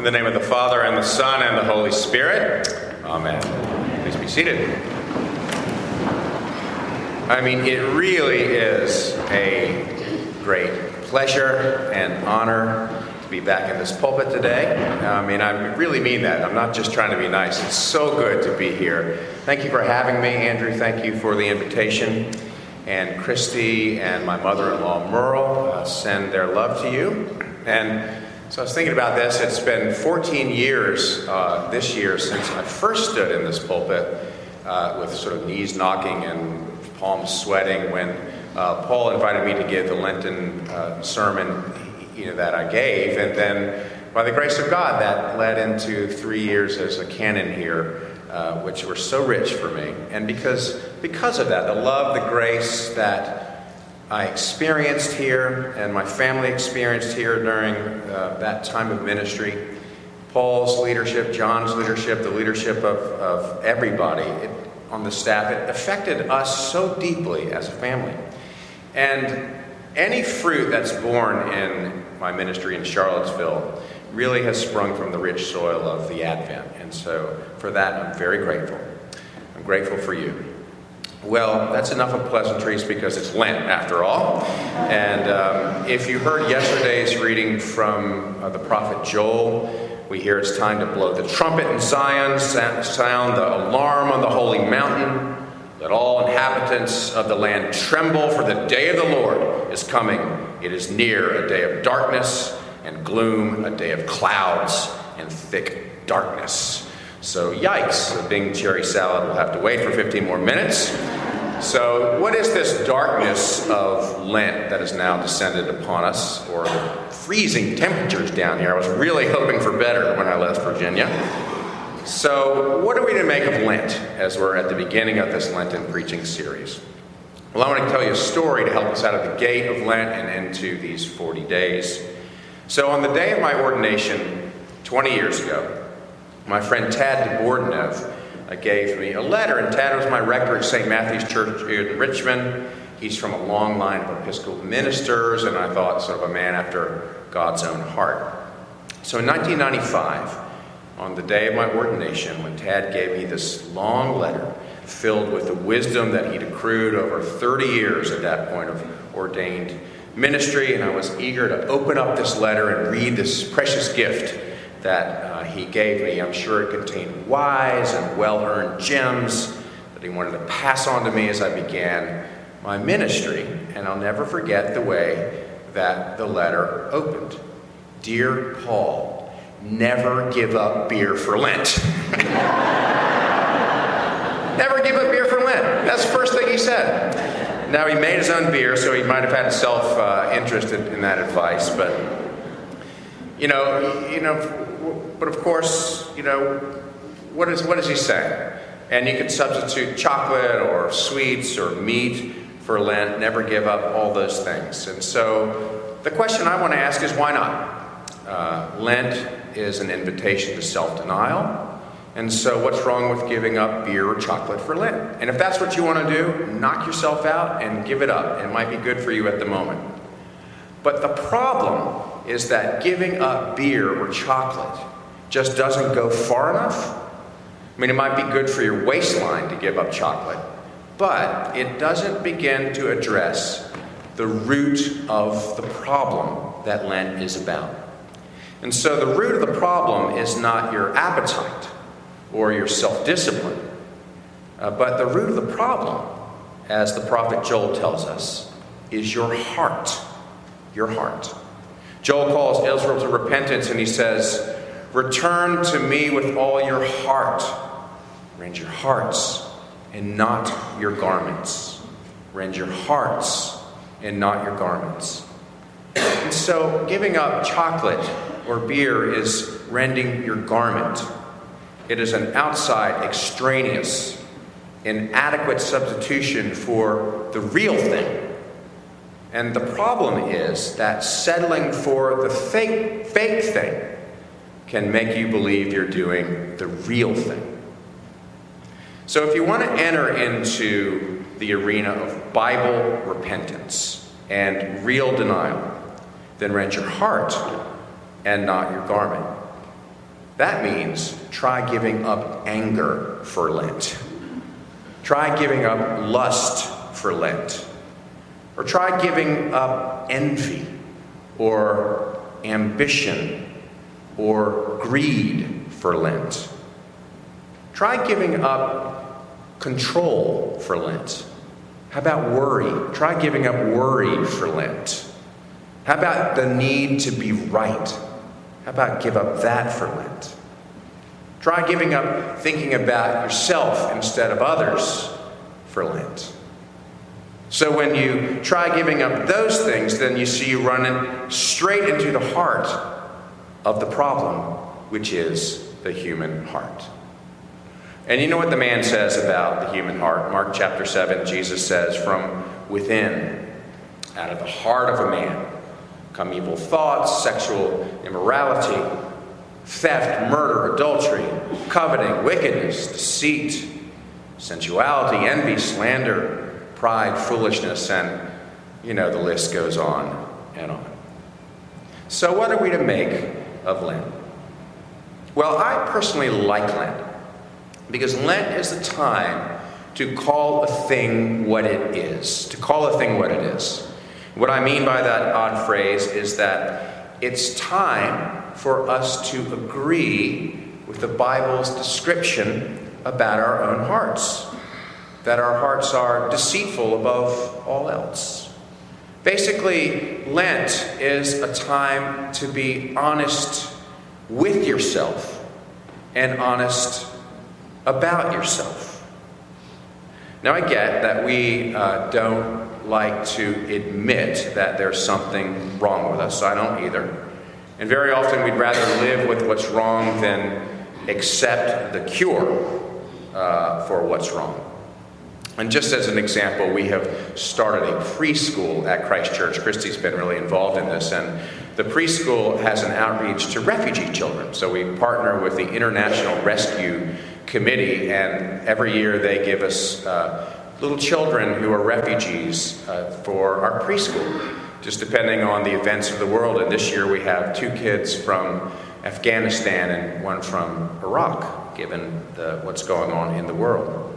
In the name of the Father, and the Son, and the Holy Spirit. Amen. Please be seated. I mean, it really is a great pleasure and honor to be back in this pulpit today. I mean, I really mean that. I'm not just trying to be nice. It's so good to be here. Thank you for having me, Andrew. Thank you for the invitation. And Christy and my mother in law, Merle, uh, send their love to you. And so I was thinking about this. It's been 14 years uh, this year since I first stood in this pulpit uh, with sort of knees knocking and palms sweating when uh, Paul invited me to give the Lenten uh, sermon you know, that I gave. And then, by the grace of God, that led into three years as a canon here, uh, which were so rich for me. And because, because of that, the love, the grace that I experienced here and my family experienced here during uh, that time of ministry. Paul's leadership, John's leadership, the leadership of, of everybody it, on the staff, it affected us so deeply as a family. And any fruit that's born in my ministry in Charlottesville really has sprung from the rich soil of the Advent. And so for that, I'm very grateful. I'm grateful for you. Well, that's enough of pleasantries because it's Lent after all. And um, if you heard yesterday's reading from uh, the prophet Joel, we hear it's time to blow the trumpet in Zion, sound the alarm on the holy mountain. Let all inhabitants of the land tremble, for the day of the Lord is coming. It is near, a day of darkness and gloom, a day of clouds and thick darkness. So, yikes, the Bing cherry salad will have to wait for 15 more minutes. So, what is this darkness of Lent that has now descended upon us, or the freezing temperatures down here? I was really hoping for better when I left Virginia. So, what are we to make of Lent as we're at the beginning of this Lenten preaching series? Well, I want to tell you a story to help us out of the gate of Lent and into these 40 days. So, on the day of my ordination 20 years ago, my friend Tad de Bordenave uh, gave me a letter, and Tad was my rector at St. Matthew's Church in Richmond. He's from a long line of Episcopal ministers, and I thought sort of a man after God's own heart. So in 1995, on the day of my ordination, when Tad gave me this long letter filled with the wisdom that he'd accrued over 30 years at that point of ordained ministry, and I was eager to open up this letter and read this precious gift that he gave me. I'm sure it contained wise and well earned gems that he wanted to pass on to me as I began my ministry. And I'll never forget the way that the letter opened Dear Paul, never give up beer for Lent. never give up beer for Lent. That's the first thing he said. Now, he made his own beer, so he might have had self uh, interest in, in that advice, but you know, you know, but of course, you know, what is what does he say? And you can substitute chocolate or sweets or meat for Lent. Never give up all those things. And so, the question I want to ask is why not? Uh, Lent is an invitation to self-denial. And so, what's wrong with giving up beer or chocolate for Lent? And if that's what you want to do, knock yourself out and give it up. It might be good for you at the moment. But the problem is that giving up beer or chocolate just doesn't go far enough. I mean, it might be good for your waistline to give up chocolate, but it doesn't begin to address the root of the problem that Lent is about. And so, the root of the problem is not your appetite or your self discipline, uh, but the root of the problem, as the prophet Joel tells us, is your heart. Your heart. Joel calls Israel to repentance and he says, Return to me with all your heart. Rend your hearts and not your garments. Rend your hearts and not your garments. And so, giving up chocolate or beer is rending your garment. It is an outside, extraneous, inadequate substitution for the real thing. And the problem is that settling for the fake, fake thing can make you believe you're doing the real thing. So, if you want to enter into the arena of Bible repentance and real denial, then rent your heart and not your garment. That means try giving up anger for Lent. Try giving up lust for Lent. Or try giving up envy or ambition or greed for Lent. Try giving up control for Lent. How about worry? Try giving up worry for Lent. How about the need to be right? How about give up that for Lent? Try giving up thinking about yourself instead of others for Lent. So when you try giving up those things, then you see you running straight into the heart of the problem, which is the human heart. And you know what the man says about the human heart? Mark chapter 7, Jesus says, From within, out of the heart of a man, come evil thoughts, sexual immorality, theft, murder, adultery, coveting, wickedness, deceit, sensuality, envy, slander pride, foolishness, and you know, the list goes on and on. So, what are we to make of Lent? Well, I personally like Lent because Lent is the time to call a thing what it is. To call a thing what it is. What I mean by that odd phrase is that it's time for us to agree with the Bible's description about our own hearts that our hearts are deceitful above all else. Basically, Lent is a time to be honest with yourself and honest about yourself. Now, I get that we uh, don't like to admit that there's something wrong with us. I don't either. And very often we'd rather live with what's wrong than accept the cure uh, for what's wrong. And just as an example, we have started a preschool at Christ Church. Christy's been really involved in this, and the preschool has an outreach to refugee children. So we partner with the International Rescue Committee, and every year they give us uh, little children who are refugees uh, for our preschool, just depending on the events of the world. And this year we have two kids from Afghanistan and one from Iraq, given the, what's going on in the world.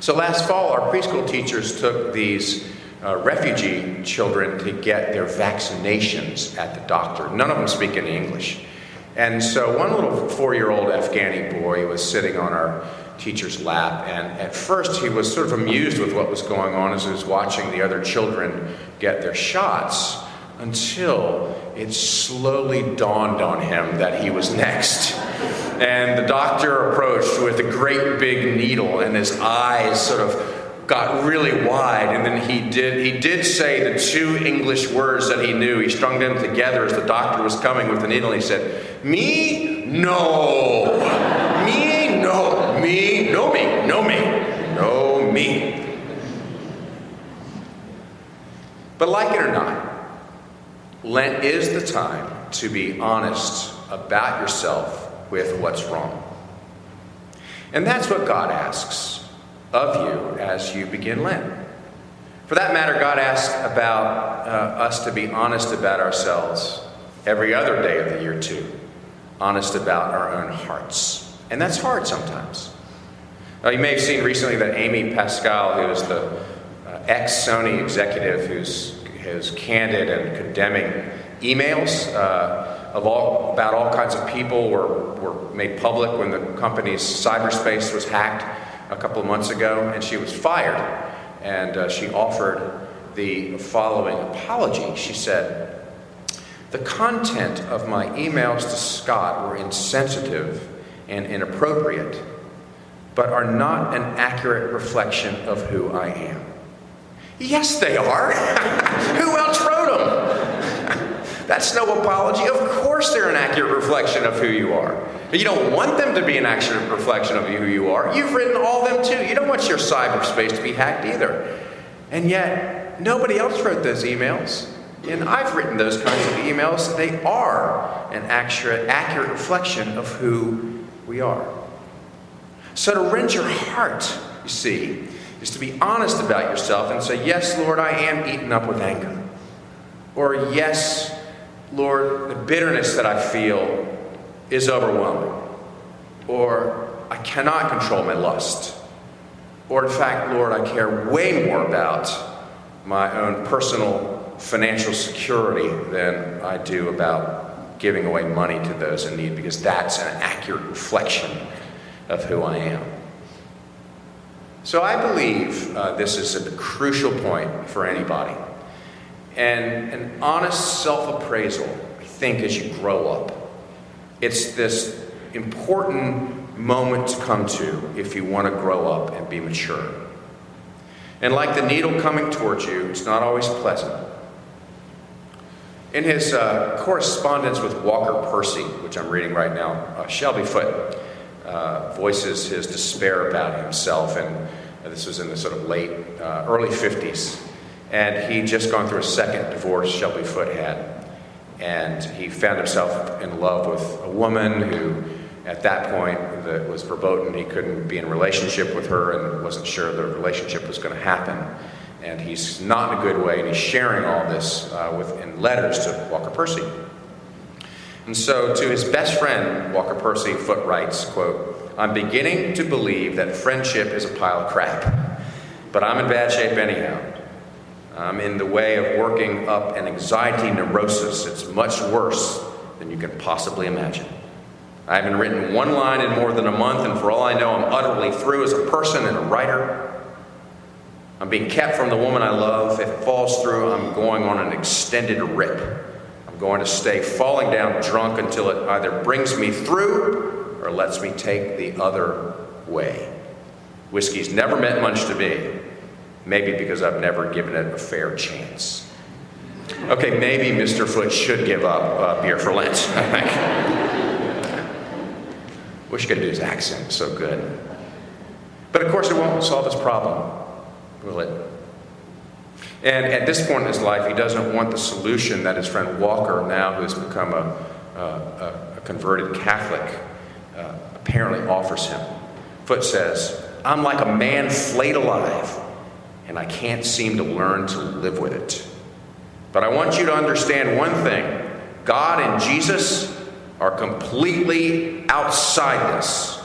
So last fall, our preschool teachers took these uh, refugee children to get their vaccinations at the doctor. None of them speak any English. And so one little four year old Afghani boy was sitting on our teacher's lap, and at first he was sort of amused with what was going on as he was watching the other children get their shots until it slowly dawned on him that he was next. And the doctor approached with a great big needle, and his eyes sort of got really wide. And then he did, he did say the two English words that he knew. He strung them together as the doctor was coming with the needle. And he said, Me? No. Me? No. Me? No me. No me. No me. But like it or not, Lent is the time to be honest about yourself with what's wrong. And that's what God asks of you as you begin Lent. For that matter, God asks about uh, us to be honest about ourselves every other day of the year, too. Honest about our own hearts. And that's hard sometimes. Now, you may have seen recently that Amy Pascal, who is the uh, ex Sony executive who's, whose candid and condemning emails, uh, of all, about all kinds of people were, were made public when the company's cyberspace was hacked a couple of months ago, and she was fired. And uh, she offered the following apology. She said, The content of my emails to Scott were insensitive and inappropriate, but are not an accurate reflection of who I am. Yes, they are. who else wrote them? That's no apology. Of course, they're an accurate reflection of who you are. You don't want them to be an accurate reflection of who you are. You've written all them too. You don't want your cyberspace to be hacked either. And yet, nobody else wrote those emails. And I've written those kinds of emails. They are an accurate, accurate reflection of who we are. So to rend your heart, you see, is to be honest about yourself and say, Yes, Lord, I am eaten up with anger. Or, Yes, Lord, the bitterness that I feel is overwhelming, or I cannot control my lust, or in fact, Lord, I care way more about my own personal financial security than I do about giving away money to those in need because that's an accurate reflection of who I am. So I believe uh, this is a crucial point for anybody. And an honest self appraisal, I think, as you grow up, it's this important moment to come to if you want to grow up and be mature. And like the needle coming towards you, it's not always pleasant. In his uh, correspondence with Walker Percy, which I'm reading right now, uh, Shelby Foote uh, voices his despair about himself, and this was in the sort of late, uh, early 50s. And he'd just gone through a second divorce, Shelby Foote had. And he found himself in love with a woman who, at that point, that was verboten. He couldn't be in a relationship with her and wasn't sure the relationship was going to happen and he's not in a good way, and he's sharing all this uh, with, in letters to Walker Percy. And so, to his best friend, Walker Percy, Foote writes, quote, I'm beginning to believe that friendship is a pile of crap, but I'm in bad shape anyhow. I'm in the way of working up an anxiety neurosis. It's much worse than you can possibly imagine. I haven't written one line in more than a month, and for all I know, I'm utterly through as a person and a writer. I'm being kept from the woman I love. If it falls through, I'm going on an extended rip. I'm going to stay falling down drunk until it either brings me through or lets me take the other way. Whiskey's never meant much to me, maybe because I've never given it a fair chance. Okay, maybe Mr. Foote should give up uh, beer for Lent. Wish I could do his accent so good. But of course, it won't solve his problem will it? And at this point in his life, he doesn't want the solution that his friend Walker, now who has become a, a, a converted Catholic, uh, apparently offers him. Foote says, I'm like a man flayed alive, and I can't seem to learn to live with it. But I want you to understand one thing God and Jesus are completely outside this.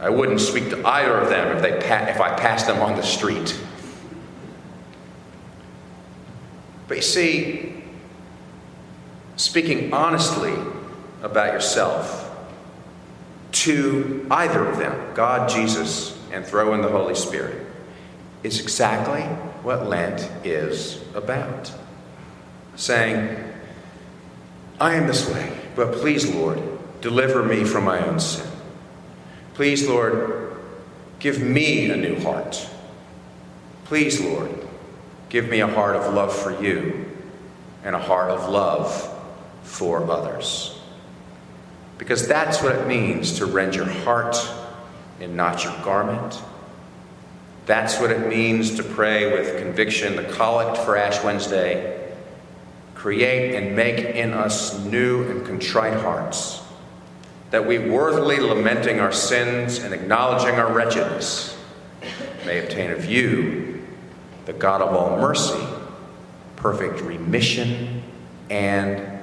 I wouldn't speak to either of them if, they pa- if I passed them on the street. But you see, speaking honestly about yourself to either of them, God, Jesus, and throw in the Holy Spirit, is exactly what Lent is about. Saying, I am this way, but please, Lord, deliver me from my own sin. Please, Lord, give me a new heart. Please, Lord, give me a heart of love for you and a heart of love for others. Because that's what it means to rend your heart and not your garment. That's what it means to pray with conviction the collect for Ash Wednesday. Create and make in us new and contrite hearts that we, worthily lamenting our sins and acknowledging our wretchedness, may obtain of you, the God of all mercy, perfect remission and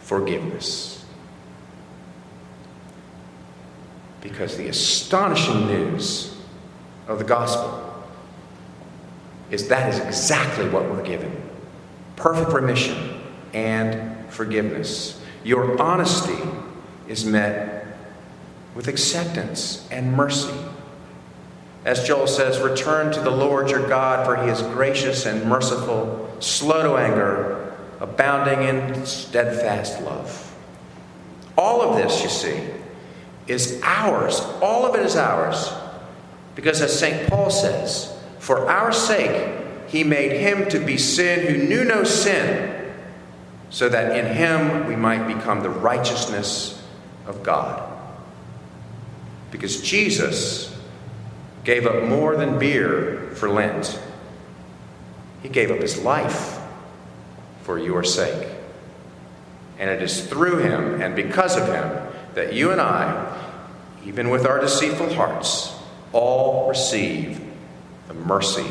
forgiveness. Because the astonishing news of the gospel is that is exactly what we're given perfect remission and forgiveness. Your honesty is met with acceptance and mercy. As Joel says, return to the Lord your God, for he is gracious and merciful, slow to anger, abounding in steadfast love. All of this, you see, is ours. All of it is ours. Because as St. Paul says, for our sake, he made him to be sin who knew no sin, so that in him we might become the righteousness of God. Because Jesus gave up more than beer for Lent, He gave up His life for your sake. And it is through Him and because of Him that you and I, even with our deceitful hearts, all receive the mercy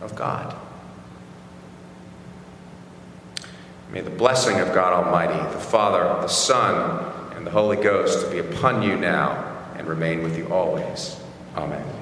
of God. May the blessing of God Almighty, the Father, the Son, and the Holy Ghost be upon you now and remain with you always. Amen.